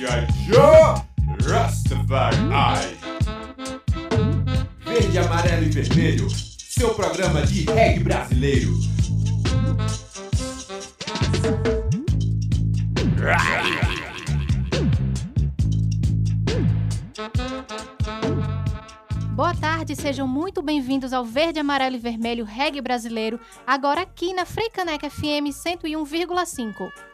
G.I. Joe Rastafari. Verde, amarelo e vermelho, seu programa de reggae brasileiro. Boa tarde, sejam muito bem-vindos ao Verde, Amarelo e Vermelho Reggae Brasileiro, agora aqui na Freicaneca FM 101,5.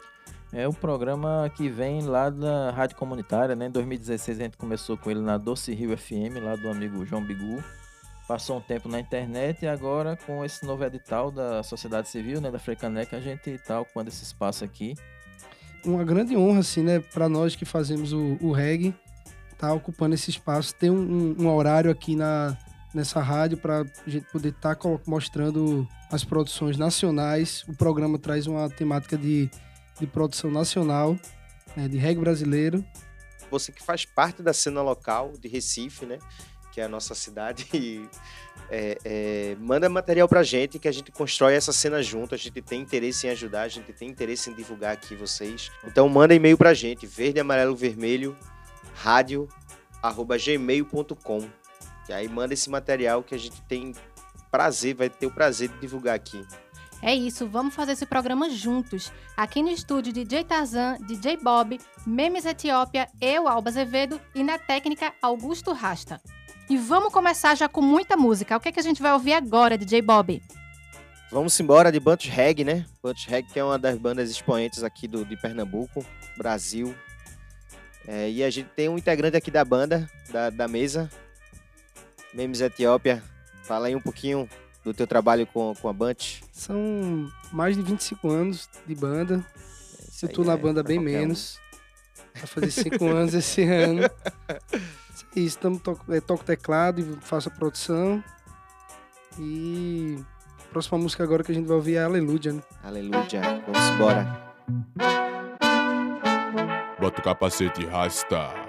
É o programa que vem lá da Rádio Comunitária, né? Em 2016 a gente começou com ele na Doce Rio FM, lá do amigo João Bigu. Passou um tempo na internet e agora com esse novo edital da sociedade civil, né, da Freicaneca, a gente está ocupando esse espaço aqui. Uma grande honra, assim, né, para nós que fazemos o, o reggae, tá ocupando esse espaço, ter um, um, um horário aqui na, nessa rádio para a gente poder estar tá mostrando as produções nacionais. O programa traz uma temática de, de produção nacional, né, de reggae brasileiro. Você que faz parte da cena local de Recife, né? Que é a nossa cidade, e, é, é, manda material pra gente que a gente constrói essa cena junto. A gente tem interesse em ajudar, a gente tem interesse em divulgar aqui vocês. Então manda e-mail pra gente, verde, amarelo, vermelho, rádio@gmail.com. E aí manda esse material que a gente tem prazer, vai ter o prazer de divulgar aqui. É isso, vamos fazer esse programa juntos. Aqui no estúdio DJ Tarzan, DJ Bob, Memes Etiópia, eu, Alba Azevedo e na técnica Augusto Rasta. E vamos começar já com muita música. O que, é que a gente vai ouvir agora, DJ Bob? Vamos embora de Bunch Reg, né? Bunch Reg que é uma das bandas expoentes aqui do, de Pernambuco, Brasil, é, e a gente tem um integrante aqui da banda, da, da mesa, Memes Etiópia. Fala aí um pouquinho do teu trabalho com, com a Bunch. São mais de 25 anos de banda. É, Eu tô na é banda bem menos. Um. Vai fazer 5 anos esse ano. É isso, tamo, toco, é, toco teclado e faço a produção. E a próxima música agora que a gente vai ouvir é Aleluia, né? Aleluia, vamos embora. Bota o capacete e rasta.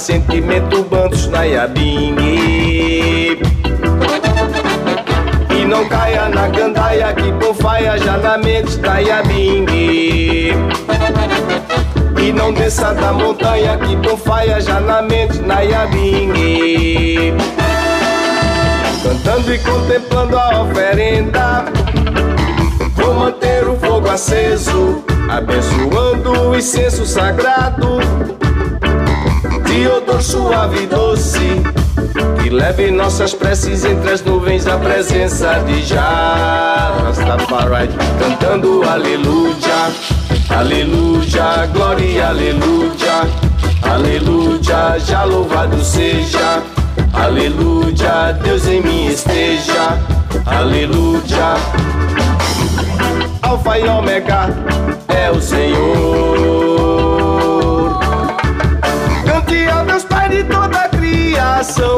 Sentimento, bandos na yabing. E não caia na gandaia que confaia já na mente da yabing. E não desça da montanha que confaia já na mente na yabing. Cantando e contemplando a oferenda Vou manter o fogo aceso, abençoando o incenso sagrado. De odor suave e doce, que leve nossas preces entre as nuvens à presença de Jah Rastafari, cantando aleluia, aleluia, glória, aleluia, aleluia, já louvado seja, aleluia, Deus em mim esteja, aleluia. Alfa e Ômega é o Senhor. Criação.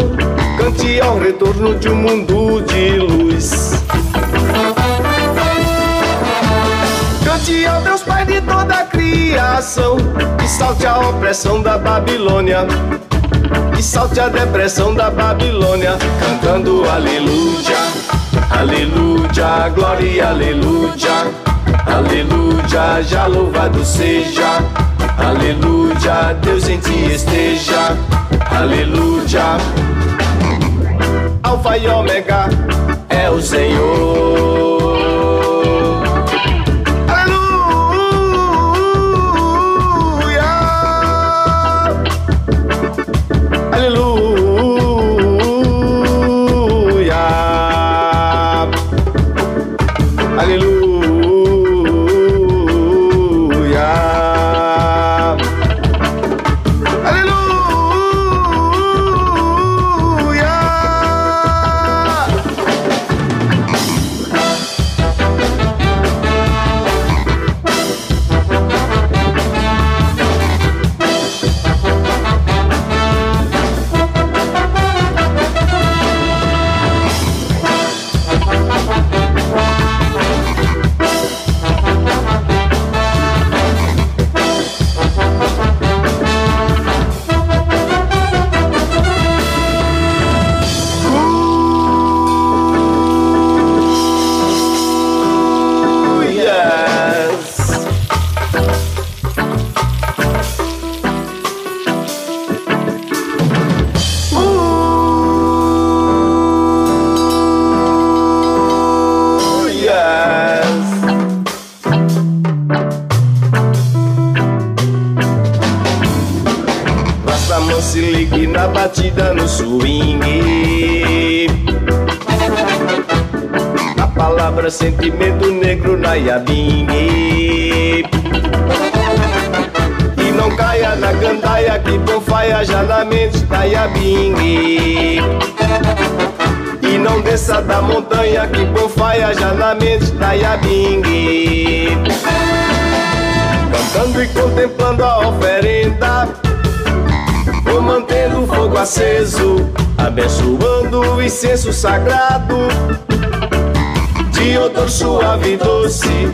Cante ao retorno de um mundo de luz. Cante ao Deus Pai de toda a criação. E salte a opressão da Babilônia. E salte a depressão da Babilônia. Cantando aleluia, aleluia, glória, aleluia. Aleluia, já louvado seja. Aleluia, Deus em ti esteja. Aleluia. Alfa e Ômega é o Senhor. sentimento aceso, abençoando o incenso sagrado. De odor suave e doce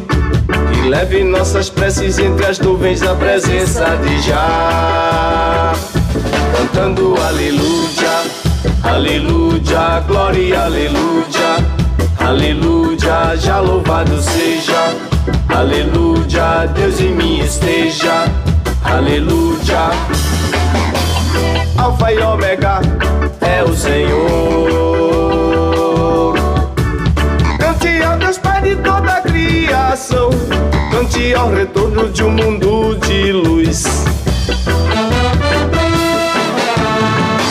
Que leve nossas preces entre as nuvens na presença de Já. Cantando aleluia, aleluia, glória, aleluia Aleluia, já louvado seja. Aleluia, Deus em mim esteja. Aleluia Alfa e Ômega é o Senhor de toda a criação. Cante ao retorno de um mundo de luz.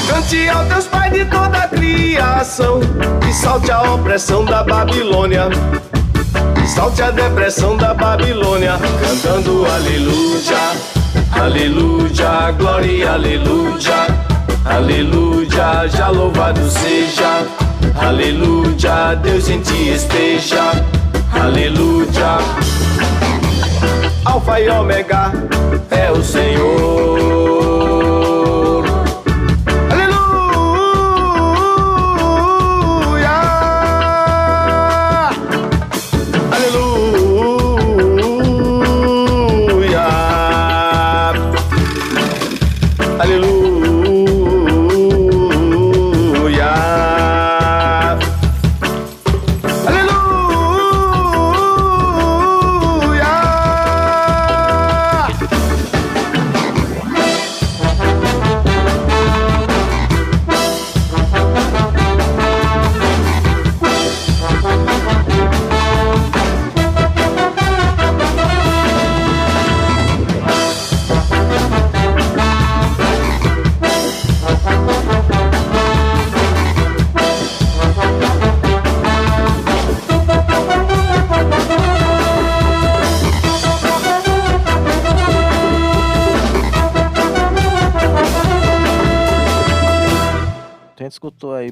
Cante ao Deus Pai de toda a criação. E salte a opressão da Babilônia. Salte a depressão da Babilônia. Cantando aleluia, aleluia, glória, aleluia. Aleluia, já louvado seja. Aleluia, Deus em ti esteja. Aleluia. Alfa e Ômega é o Senhor.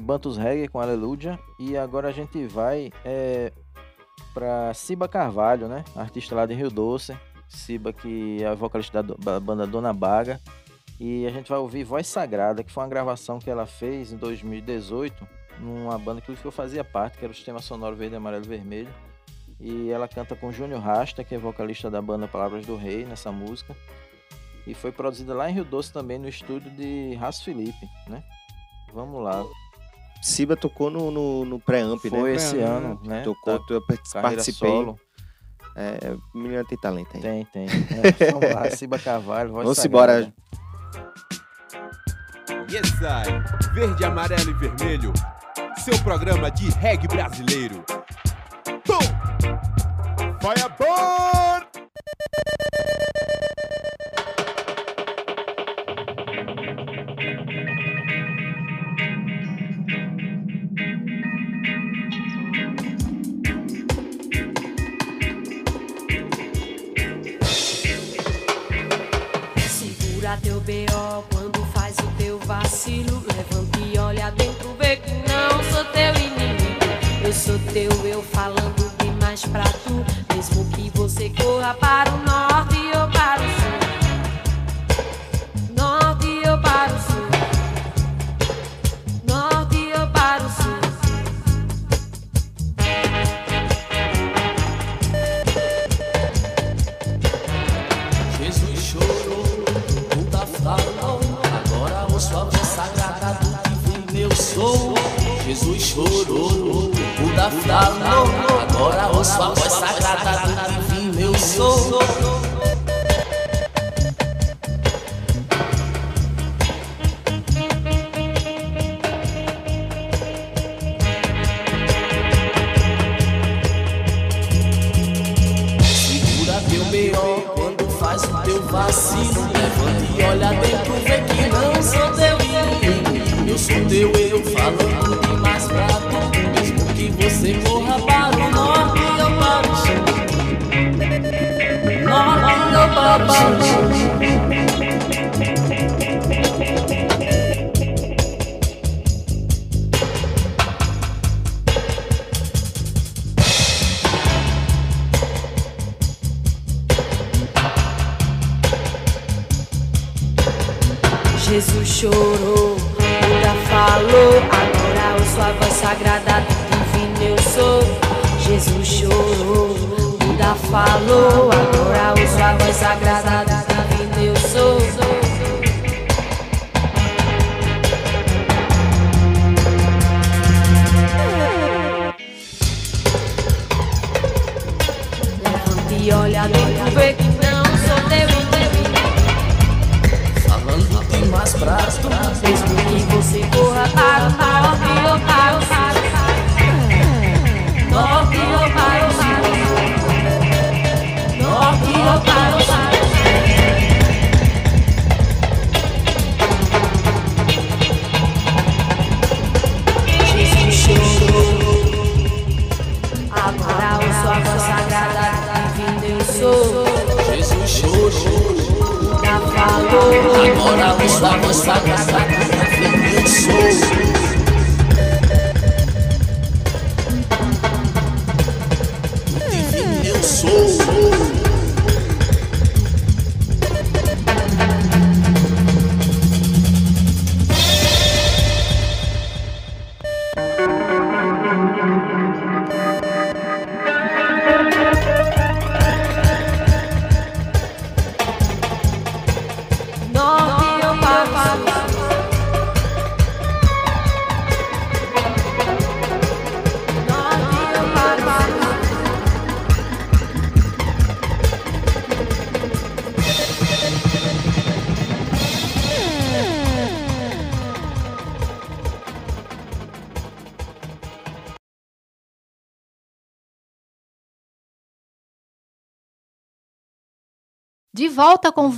Bantus Reggae com Aleluia. E agora a gente vai é, para Ciba Carvalho, né? Artista lá de Rio Doce. Ciba que é a vocalista da banda Dona Baga. E a gente vai ouvir Voz Sagrada, que foi uma gravação que ela fez em 2018, numa banda que eu fazia parte, que era o Sistema Sonoro Verde, Amarelo e Vermelho. E ela canta com Júnior Rasta, que é vocalista da banda Palavras do Rei, nessa música. E foi produzida lá em Rio Doce também, no estúdio de Raço Felipe, né? Vamos lá. Siba tocou no, no, no pré-amp, né? Foi esse ano, né? Tocou, Tá- eu participei. solo. É, a menina tem talento aí. Tem, tem. É, vamos lá, Ciba Carvalho, Vamos embora. Yes, I. Verde, amarelo e vermelho. Seu programa de reggae brasileiro. Tom! Fireball! Segura teu B.O. quando faz o teu vacilo. Levanta e olha dentro, vê que não sou teu inimigo. Eu sou teu, eu falando demais pra tu. Mesmo que você corra para o norte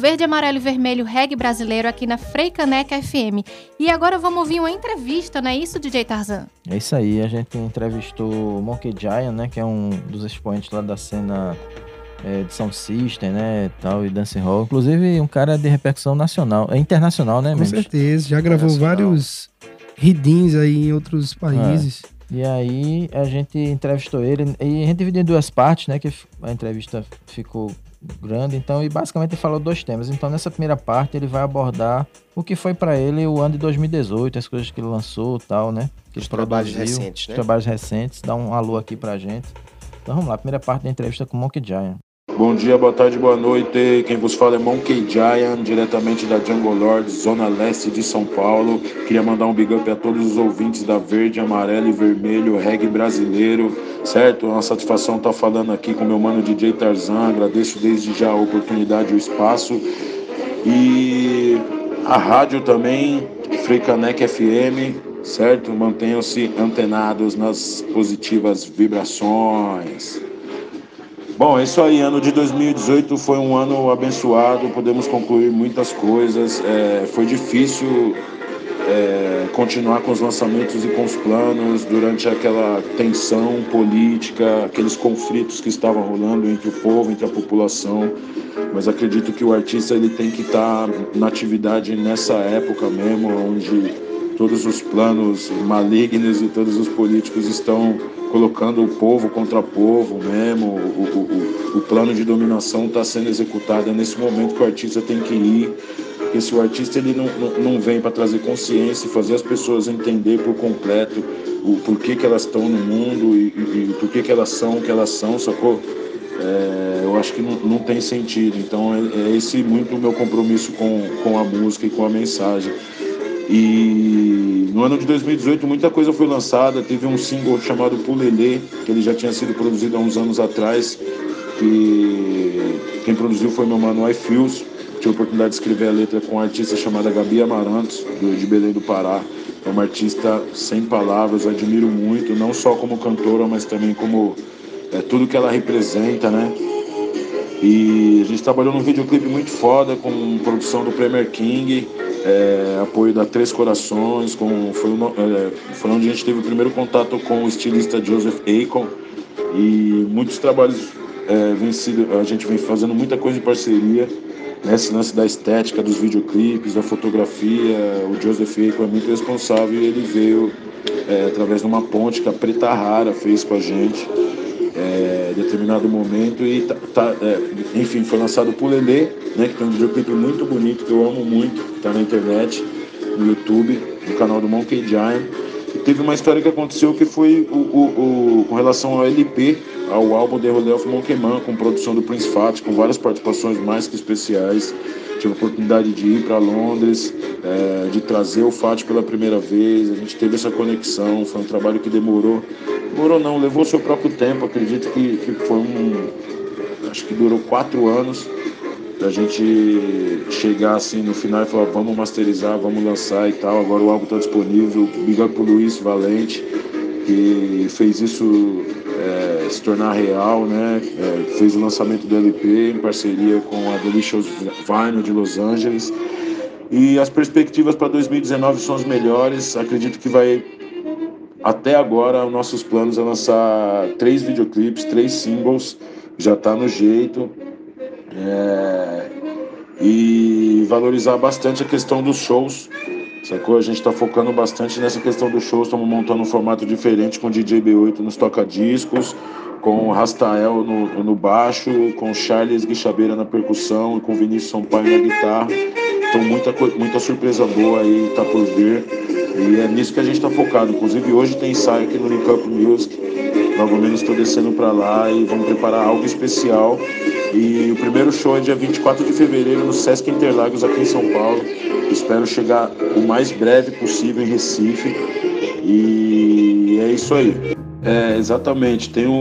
Verde, Amarelo e Vermelho Reggae Brasileiro aqui na Freicaneca FM. E agora vamos ouvir uma entrevista, não é isso, DJ Tarzan? É isso aí, a gente entrevistou o Monkey Giant, né? Que é um dos expoentes lá da cena é, de Sound System, né? Tal, e Dance Hall. Inclusive, um cara de repercussão nacional, é internacional, né, Com membros? certeza, já gravou vários ridins aí em outros países. E aí a gente entrevistou ele e a gente dividiu em duas partes, né? Que a entrevista ficou grande, então, e basicamente ele falou dois temas. Então, nessa primeira parte, ele vai abordar o que foi para ele o ano de 2018, as coisas que ele lançou tal, né? Que Os ele trabalhos produziu, recentes, os né? trabalhos recentes. Dá um alô aqui pra gente. Então, vamos lá, primeira parte da entrevista com o Monkey Giant. Bom dia, boa tarde, boa noite. Quem vos fala é Monkey Giant, diretamente da Jungle Lord, Zona Leste de São Paulo. Queria mandar um big up a todos os ouvintes da Verde, Amarelo e Vermelho, reggae brasileiro, certo? É uma satisfação estar falando aqui com meu mano DJ Tarzan. Agradeço desde já a oportunidade e o espaço. E a rádio também, Freicanec FM, certo? Mantenham-se antenados nas positivas vibrações. Bom, é isso aí. Ano de 2018 foi um ano abençoado. Podemos concluir muitas coisas. É, foi difícil é, continuar com os lançamentos e com os planos durante aquela tensão política, aqueles conflitos que estavam rolando entre o povo, entre a população. Mas acredito que o artista ele tem que estar na atividade nessa época mesmo, onde todos os planos malignos e todos os políticos estão colocando o povo contra povo mesmo. O, o, o, plano de dominação está sendo executado. É nesse momento que o artista tem que ir. Porque se o artista ele não, não, não vem para trazer consciência e fazer as pessoas entender por completo o porquê que elas estão no mundo e, e, e por que, que elas são o que elas são, sacou? É, eu acho que não, não tem sentido. Então é, é esse muito o meu compromisso com, com a música e com a mensagem. E no ano de 2018 muita coisa foi lançada. Teve um single chamado Pulelê, que ele já tinha sido produzido há uns anos atrás. Que quem produziu foi meu mano iFeels. Tive a oportunidade de escrever a letra com uma artista chamada Gabi Amarantos, do, de Belém do Pará. É uma artista sem palavras, admiro muito, não só como cantora, mas também como é, tudo que ela representa, né? E a gente trabalhou num videoclipe muito foda, com produção do Premier King, é, apoio da Três Corações, com, foi, no- é, foi onde a gente teve o primeiro contato com o estilista Joseph Akon. E muitos trabalhos é, vem sido, a gente vem fazendo muita coisa em parceria. Nesse lance da estética, dos videoclipes, da fotografia, o Joseph Akon é muito responsável e ele veio é, através de uma ponte que a Preta Rara fez com a gente é, determinado momento e tá, tá, é, enfim foi lançado por Lelê, né, que tem um videoclipe muito bonito que eu amo muito, que tá na internet, no YouTube, no canal do Monkey Giant. E teve uma história que aconteceu que foi o, o- o- com relação ao LP, ao álbum The of Monkey Man, com produção do Prince Fat, com várias participações mais que especiais. Tive a oportunidade de ir para Londres, é, de trazer o Fat pela primeira vez. A gente teve essa conexão. Foi um trabalho que demorou. Demorou não, levou seu próprio tempo. Acredito que, que foi um. Acho que durou quatro anos da gente chegar assim no final e falar vamos masterizar, vamos lançar e tal. Agora o álbum está disponível. Up pro Luiz Valente, que fez isso é, se tornar real, né? É, fez o lançamento do LP em parceria com a Delicious Vinyl de Los Angeles. E as perspectivas para 2019 são as melhores. Acredito que vai até agora, os nossos planos é lançar três videoclipes, três singles, já está no jeito. É, e valorizar bastante a questão dos shows. Sacou? A gente está focando bastante nessa questão dos shows. Estamos montando um formato diferente com DJ B8 nos toca-discos, com Rastael no, no baixo, com Charles Guixabeira na percussão e com Vinícius Sampaio na guitarra. Então, muita, muita surpresa boa aí tá por vir. E é nisso que a gente está focado. Inclusive, hoje tem ensaio aqui no Link Up Music. Logo menos estou descendo para lá e vamos preparar algo especial. E o primeiro show é dia 24 de fevereiro no Sesc Interlagos, aqui em São Paulo. Espero chegar o mais breve possível em Recife. E é isso aí. É, exatamente. Tem o,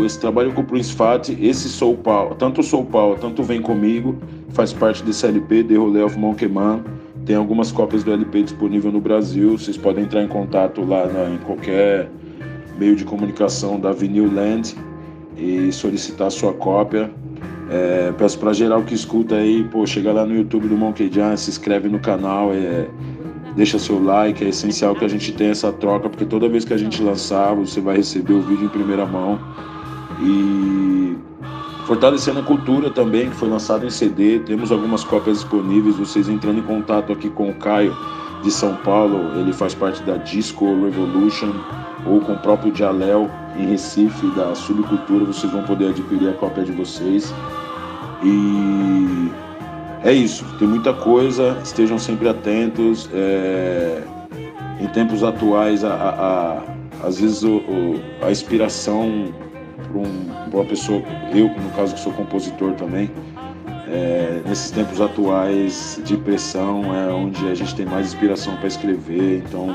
o- esse trabalho com o Prince Fat, esse Soul Power, tanto Soul Power, tanto Vem Comigo, faz parte desse LP, The Rolê of Monkey Man. Tem algumas cópias do LP disponível no Brasil. Vocês podem entrar em contato lá em qualquer meio de comunicação da Vinyl Land e solicitar sua cópia. É, peço para geral que escuta aí, pô, chega lá no YouTube do Monkey Giant, se inscreve no canal, é, deixa seu like, é essencial que a gente tenha essa troca, porque toda vez que a gente lançar, você vai receber o vídeo em primeira mão. E fortalecendo a cultura também, que foi lançado em CD, temos algumas cópias disponíveis, vocês entrando em contato aqui com o Caio de São Paulo, ele faz parte da Disco Revolution, ou com o próprio Jalel em Recife, da Subcultura, vocês vão poder adquirir a cópia de vocês. E é isso, tem muita coisa, estejam sempre atentos. É, em tempos atuais, a, a, a às vezes o, o, a inspiração para um, uma pessoa, eu no caso que sou compositor também, é, nesses tempos atuais de pressão é onde a gente tem mais inspiração para escrever. Então,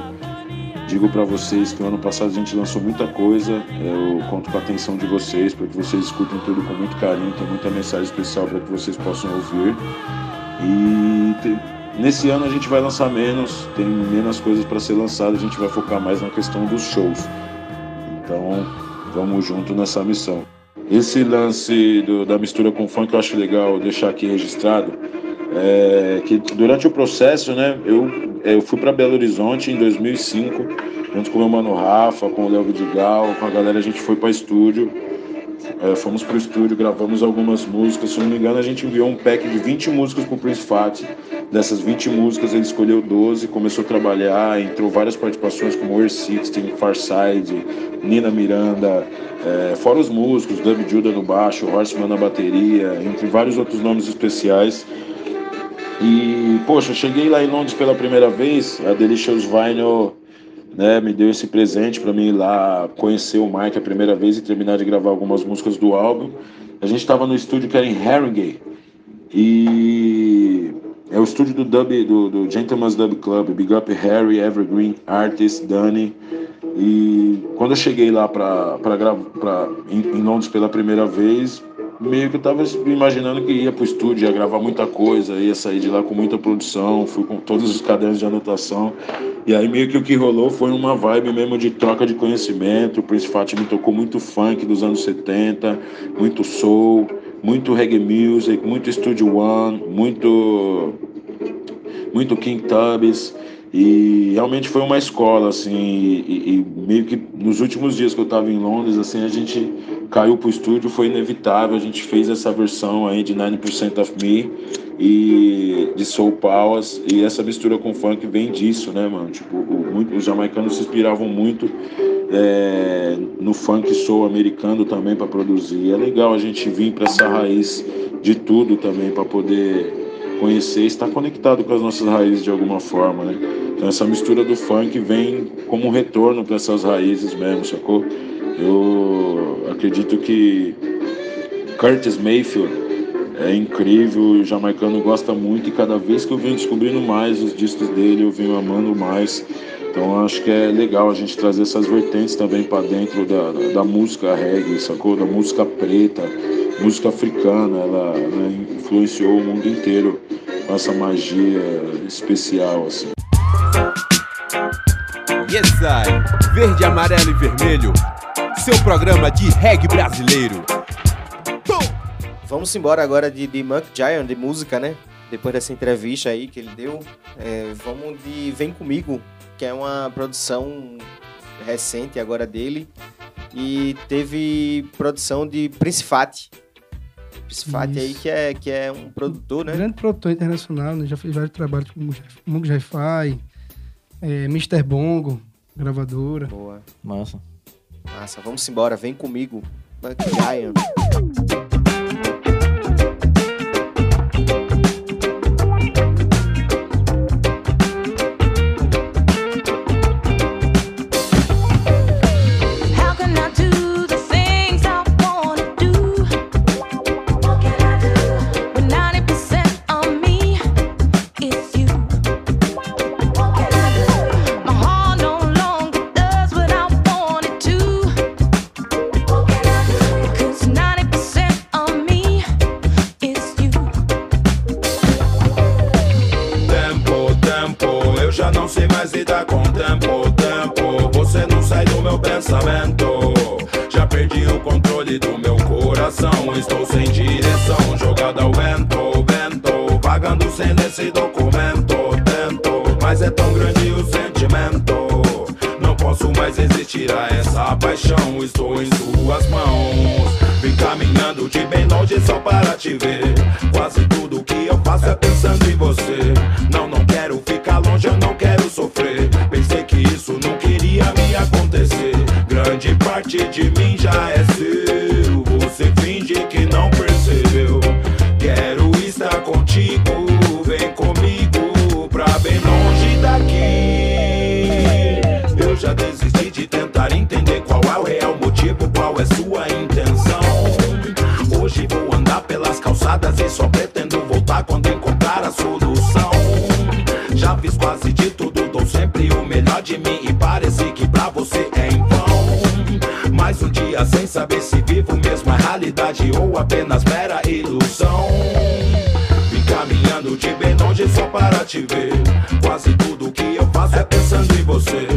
digo para vocês que no ano passado a gente lançou muita coisa. Eu conto com a atenção de vocês para que vocês escutem tudo com muito carinho. Tem muita mensagem especial para que vocês possam ouvir. E nesse ano a gente vai lançar menos, tem menos coisas para ser lançadas. A gente vai focar mais na questão dos shows. Então, vamos junto nessa missão. Esse lance do, da mistura com funk eu acho legal deixar aqui registrado. É, que durante o processo, né, eu, é, eu fui para Belo Horizonte em 2005, junto com o meu mano Rafa, com o Léo Vidigal, com a galera, a gente foi para estúdio. É, fomos pro estúdio, gravamos algumas músicas. Se não me engano, a gente enviou um pack de 20 músicas pro Prince Fat. Dessas 20 músicas, ele escolheu 12, começou a trabalhar, entrou várias participações como Air 16, Farside, Nina Miranda, é, fora os músicos, Dub Judah no baixo, Horseman na bateria, entre vários outros nomes especiais. E, poxa, cheguei lá em Londres pela primeira vez, a Delicious Vinyl né, me deu esse presente para mim ir lá conhecer o Mike a primeira vez e terminar de gravar algumas músicas do álbum. A gente estava no estúdio que era em Haringey e é o estúdio do dub do, do Gentleman's Dub Club, Big Up Harry, Evergreen, Artist, Danny. E quando eu cheguei lá para gravar em, em Londres pela primeira vez, meio que eu tava imaginando que ia pro estúdio, ia gravar muita coisa, ia sair de lá com muita produção, fui com todos os cadernos de anotação. E aí meio que o que rolou foi uma vibe mesmo de troca de conhecimento. O Prince Fat me tocou muito funk dos anos 70, muito soul, muito reggae music, muito Studio One, muito muito King Tubbies. E realmente foi uma escola, assim, e, e, meio que nos últimos dias que eu estava em Londres, assim, a gente caiu pro estúdio, foi inevitável, a gente fez essa versão aí de 90% of Me e de Soul Powers, e essa mistura com funk vem disso, né, mano? Tipo, o, muito, os jamaicanos se inspiravam muito é, no funk soul americano também para produzir. É legal a gente vir para essa raiz de tudo também para poder conhecer, estar conectado com as nossas raízes de alguma forma, né? Então essa mistura do funk vem como um retorno para essas raízes mesmo, sacou? Eu acredito que Curtis Mayfield é incrível, o jamaicano gosta muito e cada vez que eu venho descobrindo mais os discos dele, eu venho amando mais. Então acho que é legal a gente trazer essas vertentes também para dentro da, da, música reggae, sacou? Da música preta, música africana, ela, ela influenciou o mundo inteiro com essa magia especial, assim. Yes, I. Verde, amarelo e vermelho. Seu programa de reggae brasileiro. Vamos embora agora de, de Monk Giant, de música, né? Depois dessa entrevista aí que ele deu, é, vamos de Vem Comigo, que é uma produção recente agora dele. E teve produção de Prince Fat, Fat aí, que é, que é um produtor, né? Grande produtor internacional, né? Já fez vários trabalhos com Mungo Hi-Fi, é, Mr. Bongo, gravadora. Boa. Massa. Massa, vamos embora, vem comigo. Giant. esse documento, tento, mas é tão grande o sentimento. Não posso mais resistir a essa paixão, estou em suas mãos. Vim caminhando de bem longe só para te ver. Quase tudo que eu faço é pensando em você. Não, não quero ficar longe, eu não quero sofrer. Pensei que isso não queria me acontecer. Grande parte de mim já é seu. Você finge que de mim e parece que pra você é em vão. Mais um dia sem saber se vivo mesmo a realidade ou apenas mera ilusão. Vim caminhando de bem longe só para te ver. Quase tudo que eu faço é pensando em você.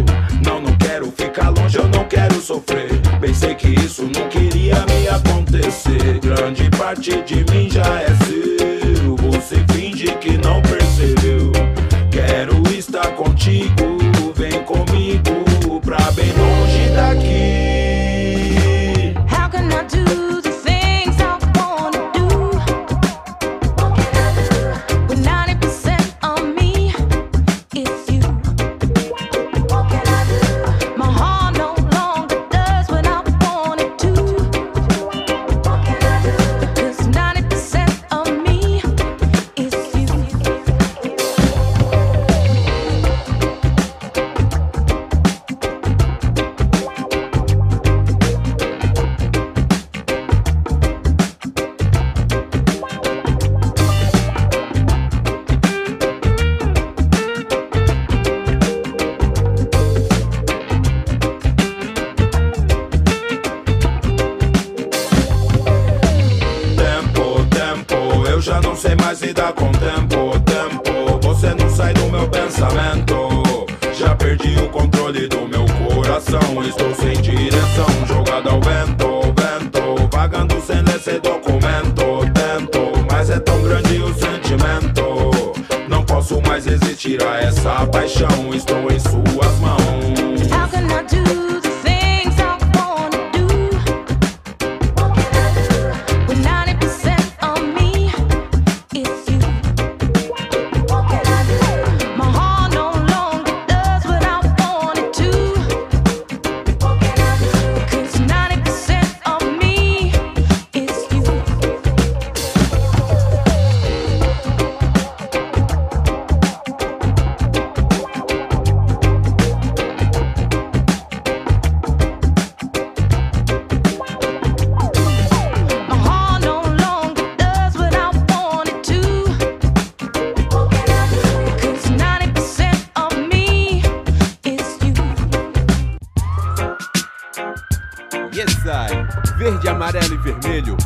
Não, não quero ficar longe, eu não quero sofrer. Pensei que isso não queria me acontecer. Grande parte de mim já é seu. Você finge que não percebeu. Amarelo e vermelho.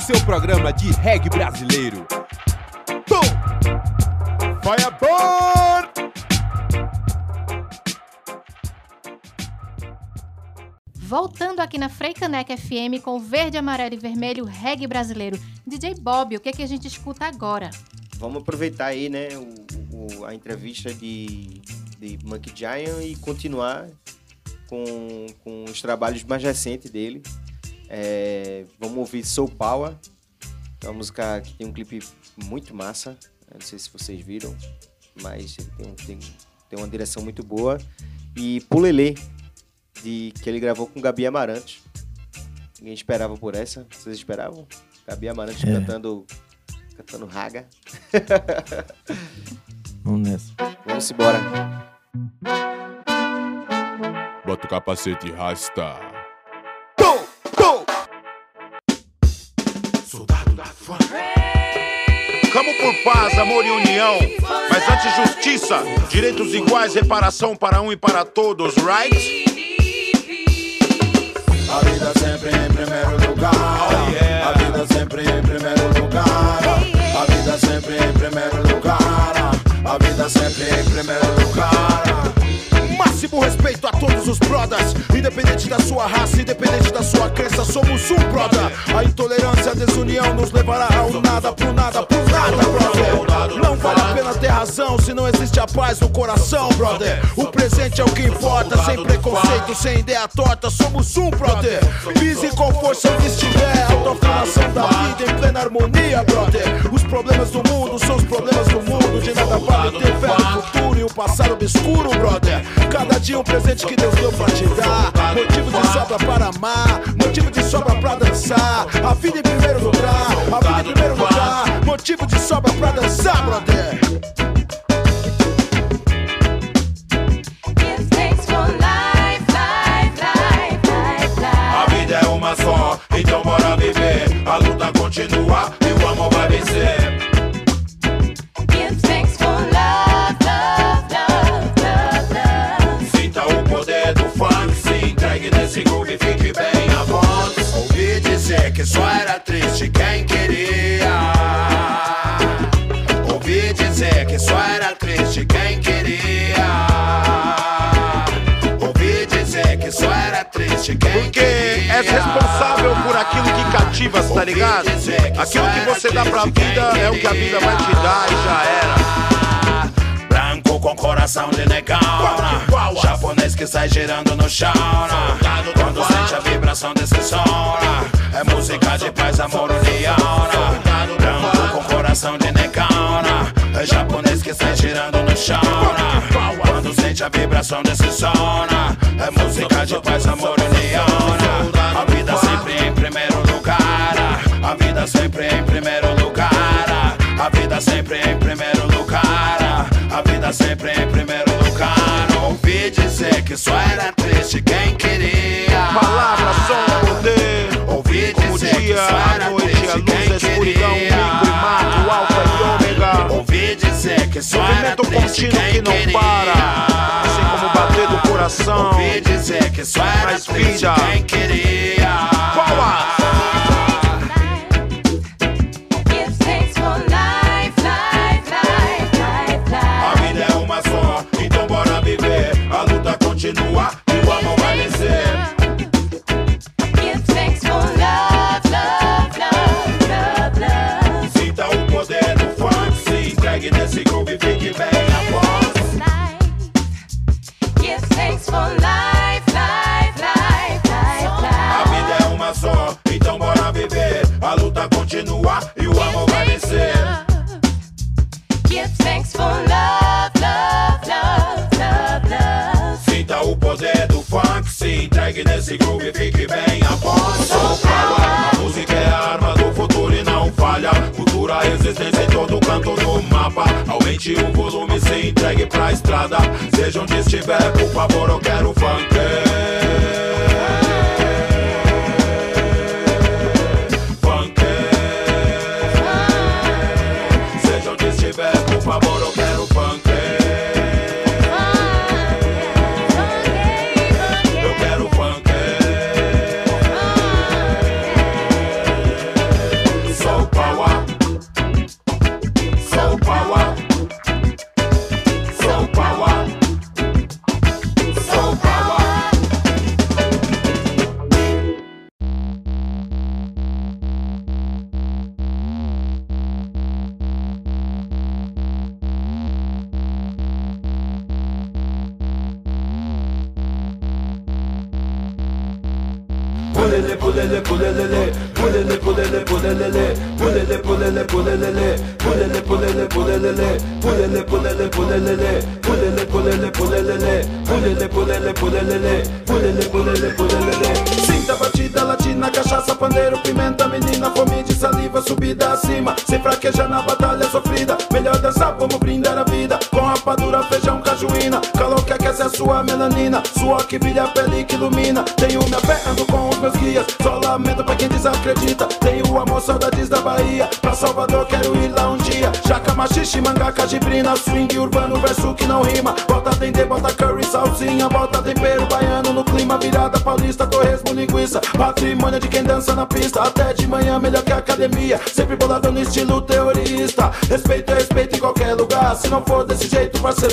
Seu programa de reggae brasileiro. Pum! Fireball! Voltando aqui na Freicaneca FM com o verde, amarelo e vermelho reggae brasileiro. DJ Bob, o que, é que a gente escuta agora? Vamos aproveitar aí, né, o, o- a entrevista de, de Monkey Giant e continuar com, com os trabalhos mais recentes dele. É, vamos ouvir Soul Power, que é uma música que tem um clipe muito massa. Eu não sei se vocês viram, mas ele tem, um- tem, tem uma direção muito boa. E Pulelê, de, que ele gravou com Gabi Amarantes. Ninguém esperava por essa. Vocês esperavam? Gabi Amarantes É. cantando, cantando raga. Vamos nessa. Vamos embora. Bota o capacete e rasta. Camo por paz, amor e união. Mas antes justiça, direitos iguais, reparação para um e para todos, right? A vida sempre em primeiro lugar. A vida sempre em primeiro lugar. A vida sempre em primeiro lugar. A vida sempre em primeiro lugar. Máximo respeito a todos os brothers, independente da sua raça, independente da sua crença, somos um brother. A intolerância, a desunião nos levará ao nada, pro nada, pro nada, brother. Não vale a pena ter razão se não existe a paz no coração, brother. O presente é o que importa, sem preconceito, sem ideia torta, somos um, brother. Pise com força onde estiver, autoafirmação da vida em plena harmonia, brother. Os problemas do mundo são os problemas do mundo, de nada vale ter fé no futuro e o passado obscuro, brother. Cada dia um presente que Deus deu pra te dar. Motivo de sobra para amar, motivo de sobra pra dançar. A vida em primeiro lugar, a vida em primeiro lugar. Motivo de sobra pra dançar, brother. Give thanks for life, life, life, life, A vida é uma só, então bora viver. A luta continua. Porque és responsável por aquilo que cativas, tá ligado? Aquilo que você dá pra vida é o que a vida vai te dar e já era. Branco com coração de negão? Japonês que sai girando no chão? Quando sente a vibração desse som? É música de paz, amor, união? Branco com coração de negão? É japonês que sai girando no chão né? Quando sente a vibração desse som né? É música de paz, amor, união né? A vida sempre em primeiro lugar? A vida sempre em primeiro Movimento contínuo que não queria para. Assim como bater do coração. Ouvi dizer que só era triste vida. quem queria Qual a música é a arma do futuro e não falha. Cultura, resistência em todo canto do mapa. Aumente o volume, se entregue pra estrada. Seja onde estiver, por favor, eu quero. Funk.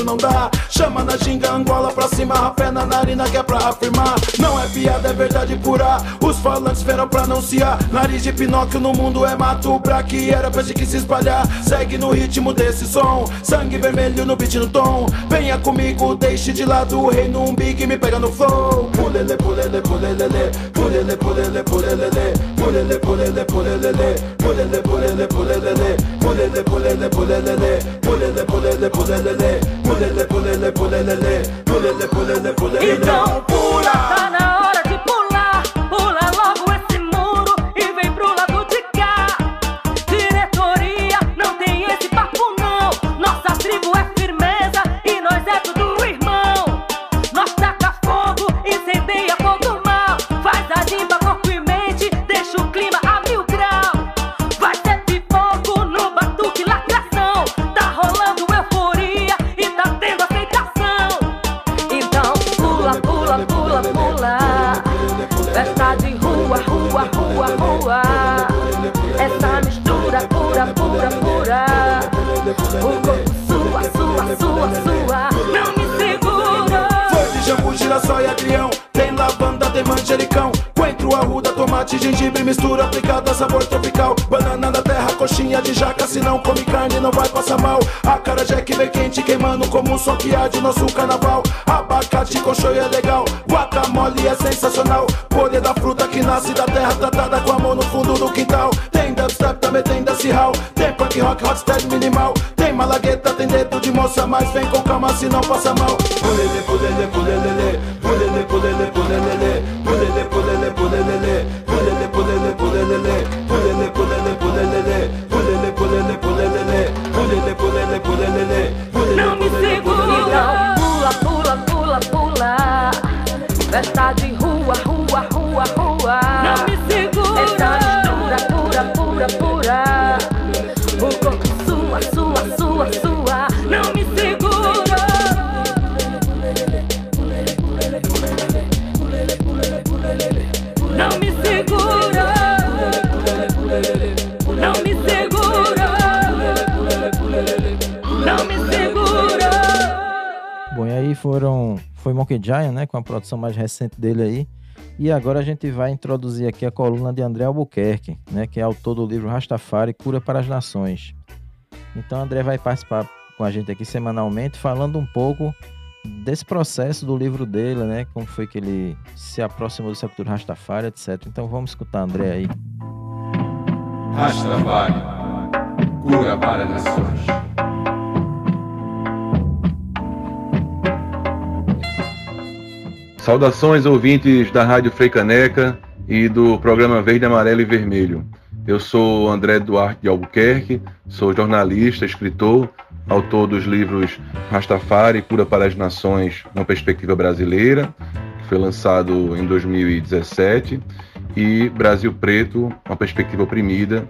Não dá. Chama na ginga, angola pra cima, rapé na narina que é pra afirmar. Não é piada, é verdade pura. Vieram pra anunciar. Nariz de Pinóquio no mundo é mato pra que era peixe que se espalhar. Segue no ritmo desse som, sangue vermelho no beat no tom. Venha comigo, deixe de lado o rei no umbigo e me pega no flow. Pulele, pulele, pulelele, pulele, pulele, pulelele, pulele, pulele, pulelele, pulele, pulele, pulelele, pulele, pulele, pulelele, pulele, pulele, pulelele, pulele, pulele, pulelele, pulele, pulele, pulelele. Então pula, som que há de nosso carnaval. Abacate com shoyu é legal. Guacamole é sensacional. Poder da fruta que nasce da terra Tratada com amor no fundo do quintal. Tem dubstep, também tem dancehall Tem punk rock, hotstep minimal. Tem malagueta, tem dedo de moça Mas vem com calma se não passa mal Giant, né? Com a produção mais recente dele aí. E agora a gente vai introduzir aqui a coluna de André Albuquerque, né? Que é autor do livro Rastafari Cura para as Nações. Então André vai participar com a gente aqui semanalmente, falando um pouco desse processo do livro dele, né? Como foi que ele se aproximou dessa cultura Rastafari, etc. Então vamos escutar André aí. Rastafari, cura para nações. Saudações ouvintes da Rádio Freicaneca e do programa Verde, Amarelo e Vermelho. Eu sou André Duarte de Albuquerque, sou jornalista, escritor, autor dos livros Rastafari, Cura para as Nações, uma perspectiva brasileira, que foi lançado em 2017, e Brasil Preto, uma perspectiva oprimida,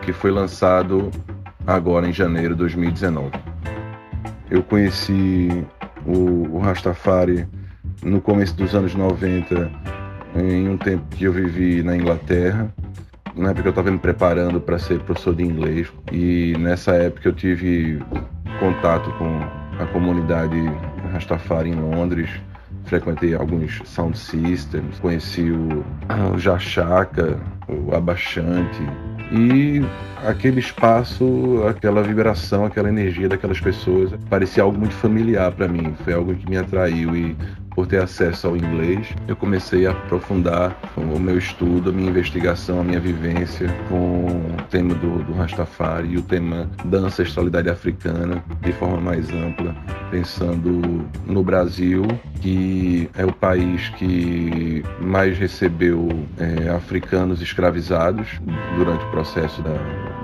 que foi lançado agora em janeiro de 2019. Eu conheci o, o Rastafari no começo dos anos 90, em um tempo que eu vivi na Inglaterra. Na época eu estava me preparando para ser professor de inglês e nessa época eu tive contato com a comunidade Rastafari em Londres. Frequentei alguns sound systems, conheci o, o Jachaca, o Abaixante e aquele espaço, aquela vibração, aquela energia daquelas pessoas parecia algo muito familiar para mim. Foi algo que me atraiu e por ter acesso ao inglês, eu comecei a aprofundar o meu estudo, a minha investigação, a minha vivência com o tema do, do Rastafari e o tema da ancestralidade africana de forma mais ampla, pensando no Brasil, que é o país que mais recebeu é, africanos escravizados durante o processo da,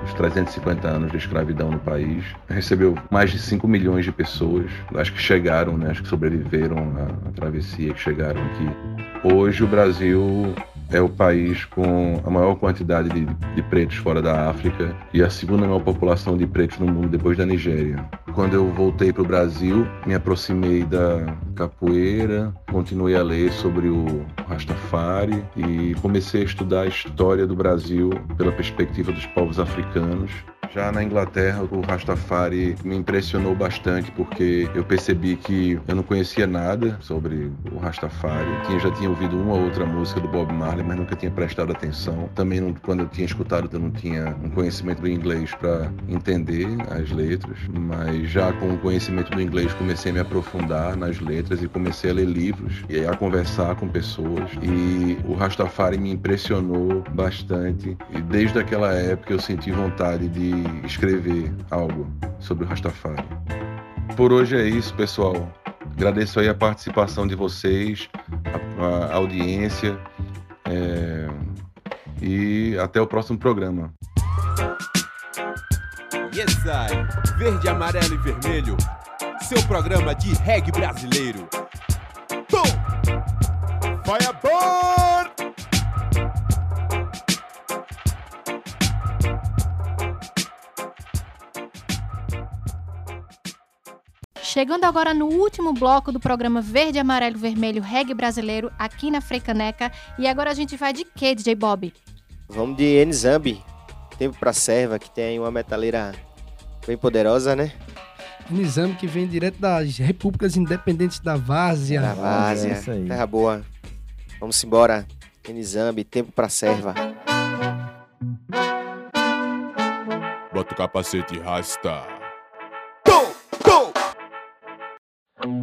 dos 350 anos de escravidão no país. Recebeu mais de 5 milhões de pessoas, acho que chegaram, né, acho que sobreviveram à travessia, que chegaram aqui. Hoje o Brasil é o país com a maior quantidade de, de, pretos fora da África e a segunda maior população de pretos no mundo depois da Nigéria. Quando eu voltei para o Brasil, me aproximei da capoeira, continuei a ler sobre o Rastafari e comecei a estudar a história do Brasil pela perspectiva dos povos africanos. Já na Inglaterra, o Rastafari me impressionou bastante porque eu percebi que eu não conhecia nada sobre o Rastafari. Tinha, já tinha ouvido uma ou outra música do Bob Marley, mas nunca tinha prestado atenção. Também, não, quando eu tinha escutado, eu não tinha um conhecimento do inglês para entender as letras. Mas já com o conhecimento do inglês, comecei a me aprofundar nas letras e comecei a ler livros e a conversar com pessoas. E o Rastafari me impressionou bastante. E desde aquela época eu senti vontade de escrever algo sobre o Rastafari. Por hoje é isso, pessoal. Agradeço aí a participação de vocês, a, a audiência é, e até o próximo programa. Yes, I. Verde, amarelo e vermelho. Seu programa de reggae brasileiro. Tom! Fireball! Chegando agora no último bloco do programa Verde, Amarelo e Vermelho Reggae Brasileiro, aqui na Frecaneca. E agora a gente vai de quê, DJ Bob? Vamos de Nzambi, Tempo pra Serva, que tem uma metaleira bem poderosa, né? Nizam que vem direto das repúblicas independentes da Várzea. Da Várzea, é isso aí. terra boa. Vamos embora. Enizambi, Tempo pra Serva. Bota o capacete e rasta. Tempo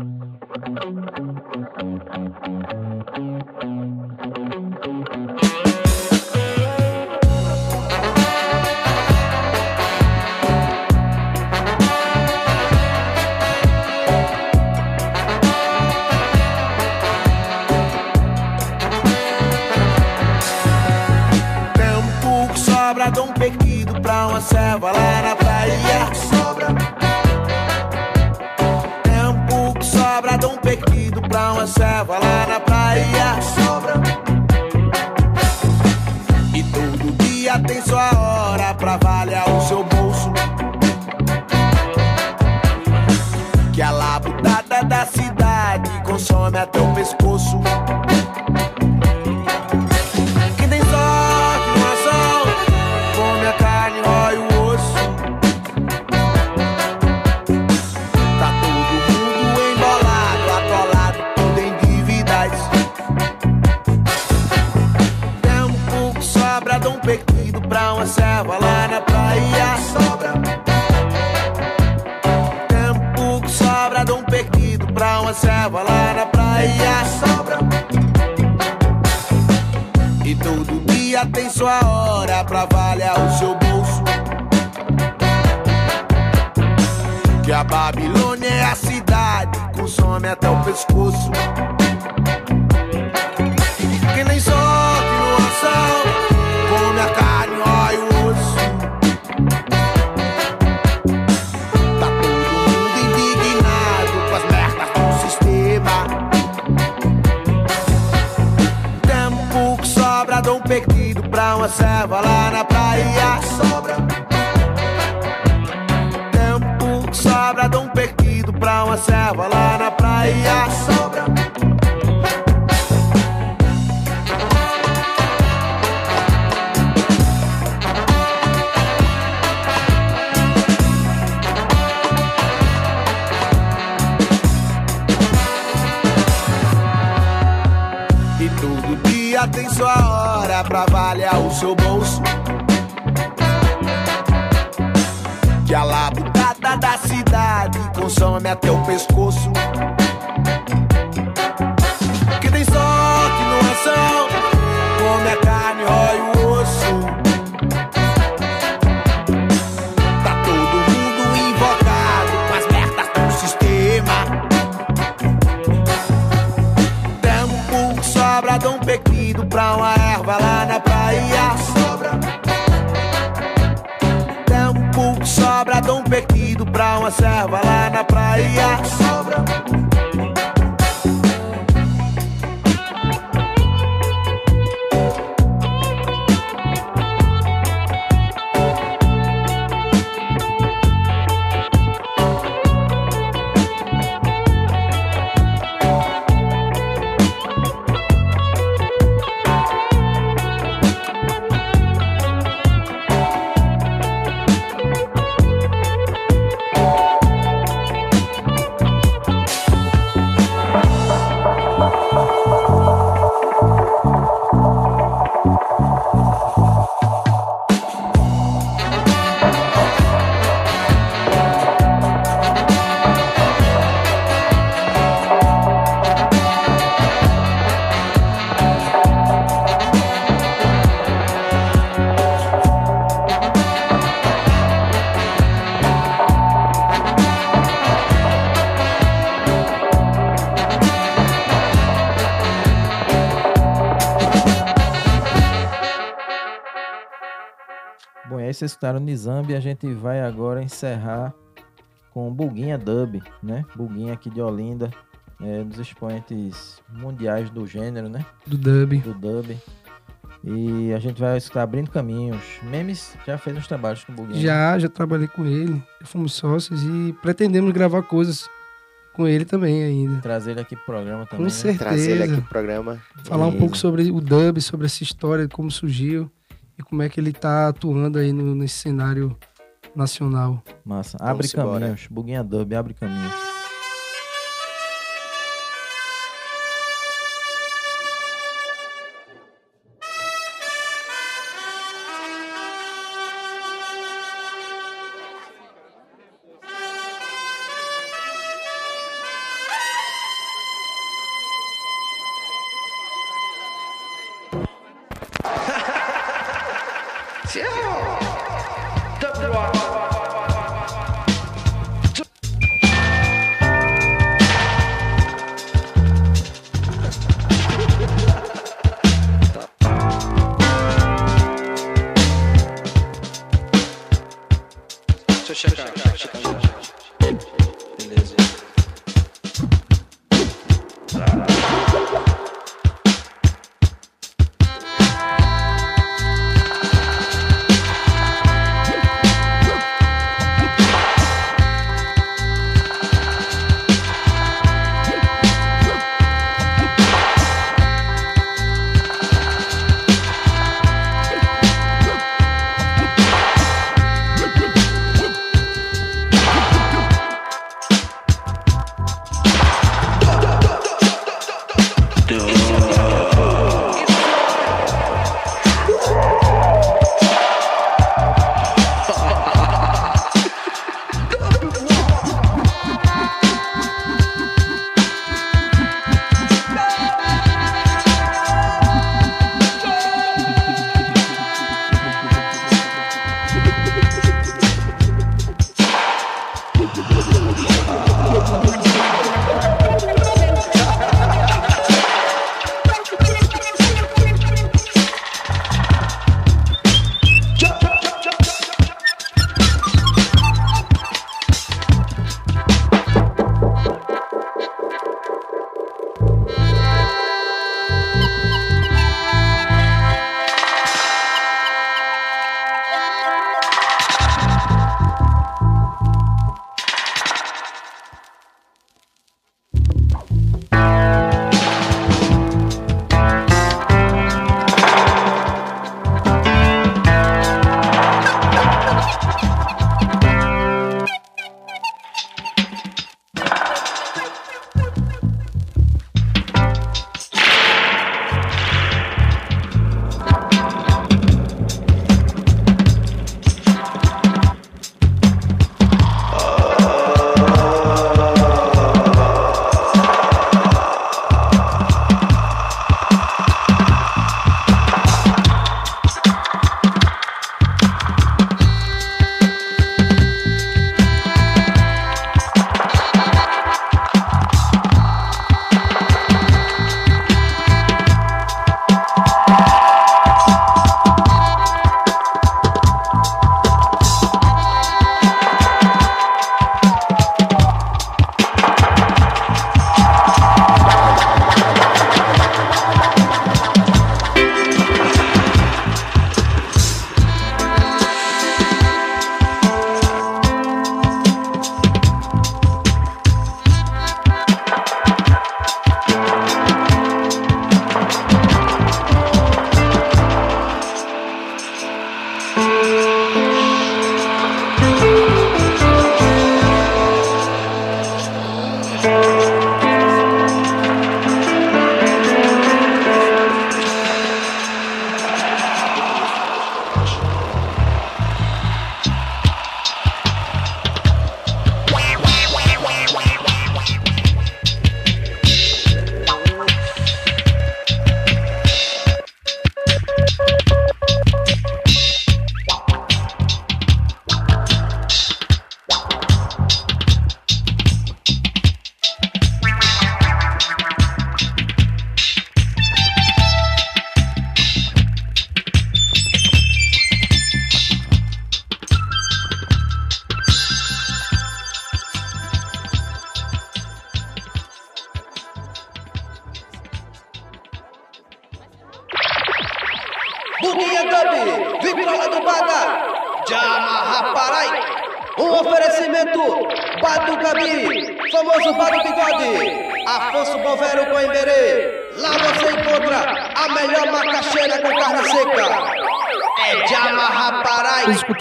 que sobra, dou um perdido pra uma serva lá serva lá na praia. Sobra. E todo dia tem sua hora pra avaliar o seu bolso. Que a labutada da cidade consome até o pescoço. Sobra, dou um perdido pra uma serva lá na praia. Sobra. E todo dia tem sua hora pra avaliar o seu bolso. Que a consome até o pescoço. Que tem sorte no ação, come a carne, rói o osso. Tá todo mundo invocado com as merdas do sistema. Tempo sobra, dou um perdido pra uma erva lá na praia. Perdido pra uma serva lá na praia. Sobra. Vocês escutaram Nizambi e a gente vai agora encerrar com Buguinha Dub, né? Buguinha aqui de Olinda, é, dos expoentes mundiais do gênero, né? Do dub. Do dub. E a gente vai escutar Abrindo Caminhos. Memes já fez uns trabalhos com o Buguinha. Já, já trabalhei com ele, fomos sócios e pretendemos gravar coisas com ele também ainda. Trazer ele aqui pro programa também. Com né? certeza. Trazer ele aqui pro programa. Falar um E- pouco sobre o dub, sobre essa história, como surgiu e como é que ele tá atuando aí no, nesse cenário nacional. Massa. Abre embora. caminhos. Buguinha Dub, abre caminhos.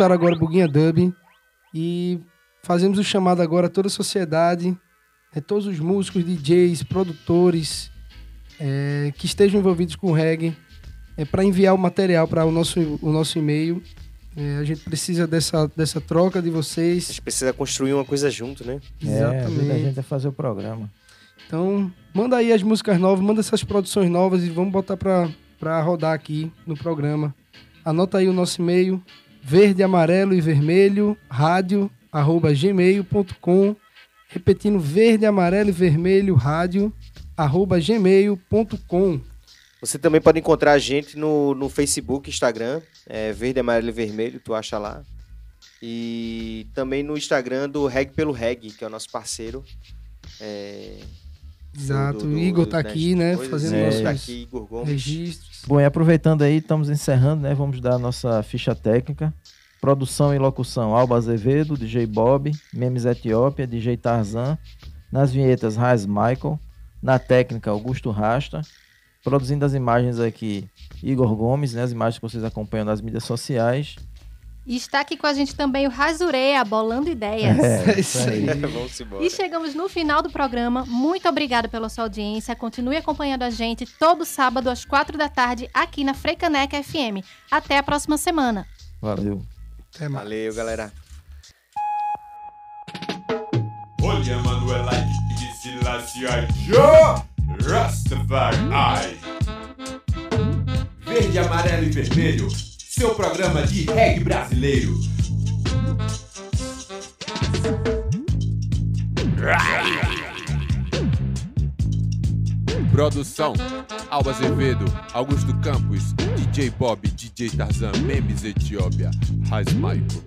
Escutaram agora o Buguinha Dub e fazemos o chamado agora a toda a sociedade, é, todos os músicos, DJs, produtores é, que estejam envolvidos com reggae, é, para enviar o material para o nosso, o nosso e-mail. É, a gente precisa dessa, dessa troca de A vocês. gente precisa construir uma coisa junto, né? É, ajuda a Exatamente. gente a fazer o programa. Então, manda aí as músicas novas, manda essas produções novas e vamos botar pra rodar aqui no programa. Anota aí o nosso e-mail, verde, amarelo e vermelho, rádio, arroba gmail.com. Repetindo, verde, amarelo e vermelho, rádio, arroba gmail.com. Você também pode encontrar a gente no, no Facebook, Instagram, é Verde, Amarelo e Vermelho, tu acha lá. E também no Instagram do Reg pelo Reg, que é o nosso parceiro. É, Exato, do- o do- Igor tá aqui, né? coisas, Fazendo é, nossos tá aqui, Igor Gomes. registros. Bom, e aproveitando aí, estamos encerrando, né? Vamos dar a nossa ficha técnica. Produção e locução, Alba Azevedo, DJ Bob, Memes Etiópia, DJ Tarzan. Nas vinhetas, Raiz Michael. Na técnica, Augusto Rasta. Produzindo as imagens aqui, Igor Gomes, né? As imagens que vocês acompanham nas mídias sociais. E está aqui com a gente também o Razureia, bolando ideias. É, isso aí. Vamos embora. E chegamos no final do programa. Muito obrigada pela sua audiência. Continue acompanhando a gente todo sábado às quatro da tarde aqui na Freicaneca FM. Até a próxima semana. Valeu. Valeu, galera. Olha, Jô Rastafari. Verde, amarelo e vermelho, seu programa de reggae brasileiro. Produção: Alba Azevedo, Augusto Campos, DJ Bob, DJ Tarzan, Memes Etiópia, Raiz Michael.